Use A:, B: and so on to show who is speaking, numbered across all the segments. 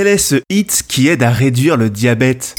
A: Quel est ce hit qui aide à réduire le diabète?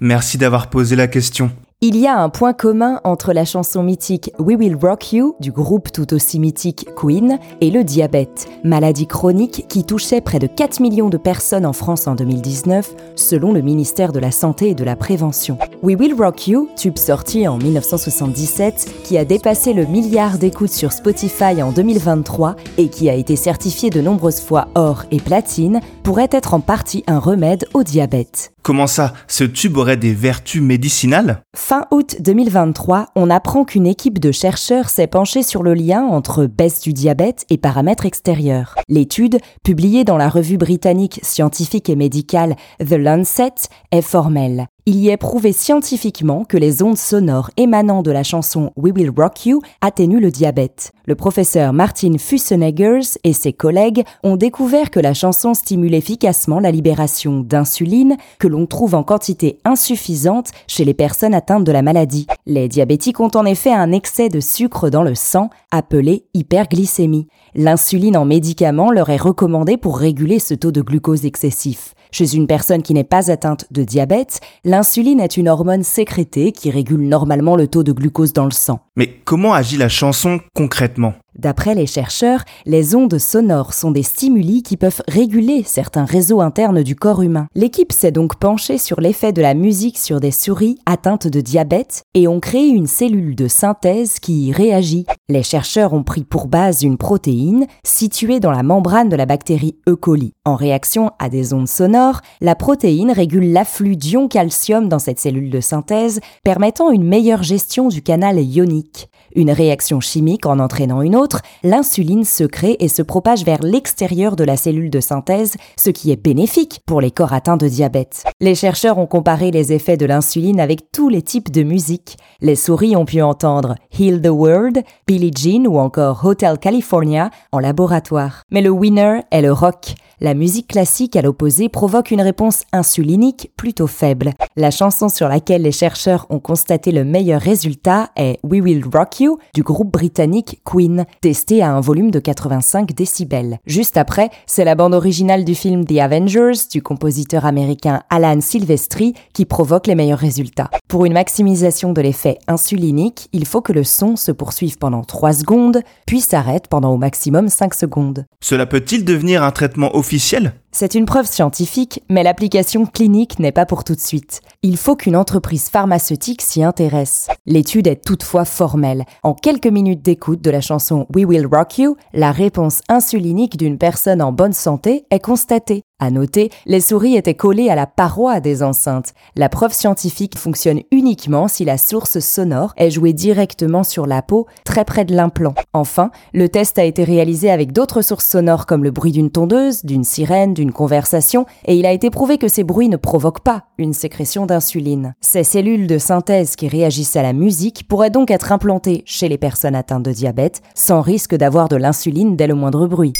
A: Merci d'avoir posé la question.
B: Il y a un point commun entre la chanson mythique We Will Rock You du groupe tout aussi mythique Queen et le diabète, maladie chronique qui touchait près de 4 millions de personnes en France en 2019 selon le ministère de la Santé et de la Prévention. We Will Rock You, tube sorti en 1977 qui a dépassé le milliard d'écoutes sur Spotify en 2023 et qui a été certifié de nombreuses fois or et platine, pourrait être en partie un remède au diabète.
A: Comment ça? Ce tube aurait des vertus médicinales?
B: Fin août 2023, on apprend qu'une équipe de chercheurs s'est penchée sur le lien entre baisse du diabète et paramètres extérieurs. L'étude, publiée dans la revue britannique scientifique et médicale The Lancet, est formelle il y est prouvé scientifiquement que les ondes sonores émanant de la chanson We Will Rock You atténuent le diabète. Le professeur Martin Fusseneggers et ses collègues ont découvert que la chanson stimule efficacement la libération d'insuline que l'on trouve en quantité insuffisante chez les personnes atteintes de la maladie. Les diabétiques ont en effet un excès de sucre dans le sang appelé hyperglycémie. L'insuline en médicament leur est recommandée pour réguler ce taux de glucose excessif. Chez une personne qui n'est pas atteinte de diabète, l'insuline est une hormone sécrétée qui régule normalement le taux de glucose dans le sang.
A: Mais comment agit la chanson concrètement?
B: D'après les chercheurs, les ondes sonores sont des stimuli qui peuvent réguler certains réseaux internes du corps humain. L'équipe s'est donc penchée sur l'effet de la musique sur des souris atteintes de diabète et ont créé une cellule de synthèse qui y réagit. Les chercheurs ont pris pour base une protéine située dans la membrane de la bactérie E. coli. En réaction à des ondes sonores, la protéine régule l'afflux d'ion calcium dans cette cellule de synthèse, permettant une meilleure gestion du canal ionique. Une réaction chimique en entraînant une autre, l'insuline se crée et se propage vers l'extérieur de la cellule de synthèse, ce qui est bénéfique pour les corps atteints de diabète. Les chercheurs ont comparé les effets de l'insuline avec tous les types de musique. Les souris ont pu entendre Heal the World, Billie Jean ou encore Hotel California en laboratoire. Mais le winner est le rock. La musique classique à l'opposé provoque une réponse insulinique plutôt faible. La chanson sur laquelle les chercheurs ont constaté le meilleur résultat est We Will Rock You du groupe britannique Queen, testé à un volume de 85 décibels. Juste après, c'est la bande originale du film The Avengers du compositeur américain Alan Silvestri qui provoque les meilleurs résultats. Pour une maximisation de l'effet insulinique, il faut que le son se poursuive pendant 3 secondes, puis s'arrête pendant au maximum 5 secondes.
A: Cela peut-il devenir un traitement officiel?
B: C'est une preuve scientifique, mais l'application clinique n'est pas pour tout de suite. Il faut qu'une entreprise pharmaceutique s'y intéresse. L'étude est toutefois formelle. En quelques minutes d'écoute de la chanson We Will Rock You, la réponse insulinique d'une personne en bonne santé est constatée. À noter, les souris étaient collées à la paroi des enceintes. La preuve scientifique fonctionne uniquement si la source sonore est jouée directement sur la peau, très près de l'implant. Enfin, le test a été réalisé avec d'autres sources sonores comme le bruit d'une tondeuse, d'une sirène, conversation, et il a été prouvé que ces bruits ne provoquent pas une sécrétion d'insuline. Ces cellules de synthèse qui réagissent à la musique pourraient donc être implantées chez les personnes atteintes de diabète, sans risque d'avoir de l'insuline dès le moindre bruit.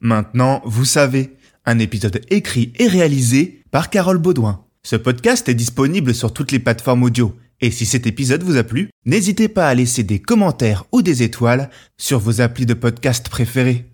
A: Maintenant, vous savez, un épisode écrit et réalisé par Carole Baudouin. Ce podcast est disponible sur toutes les plateformes audio. Et si cet épisode vous a plu, n'hésitez pas à laisser des commentaires ou des étoiles sur vos applis de podcast préférés.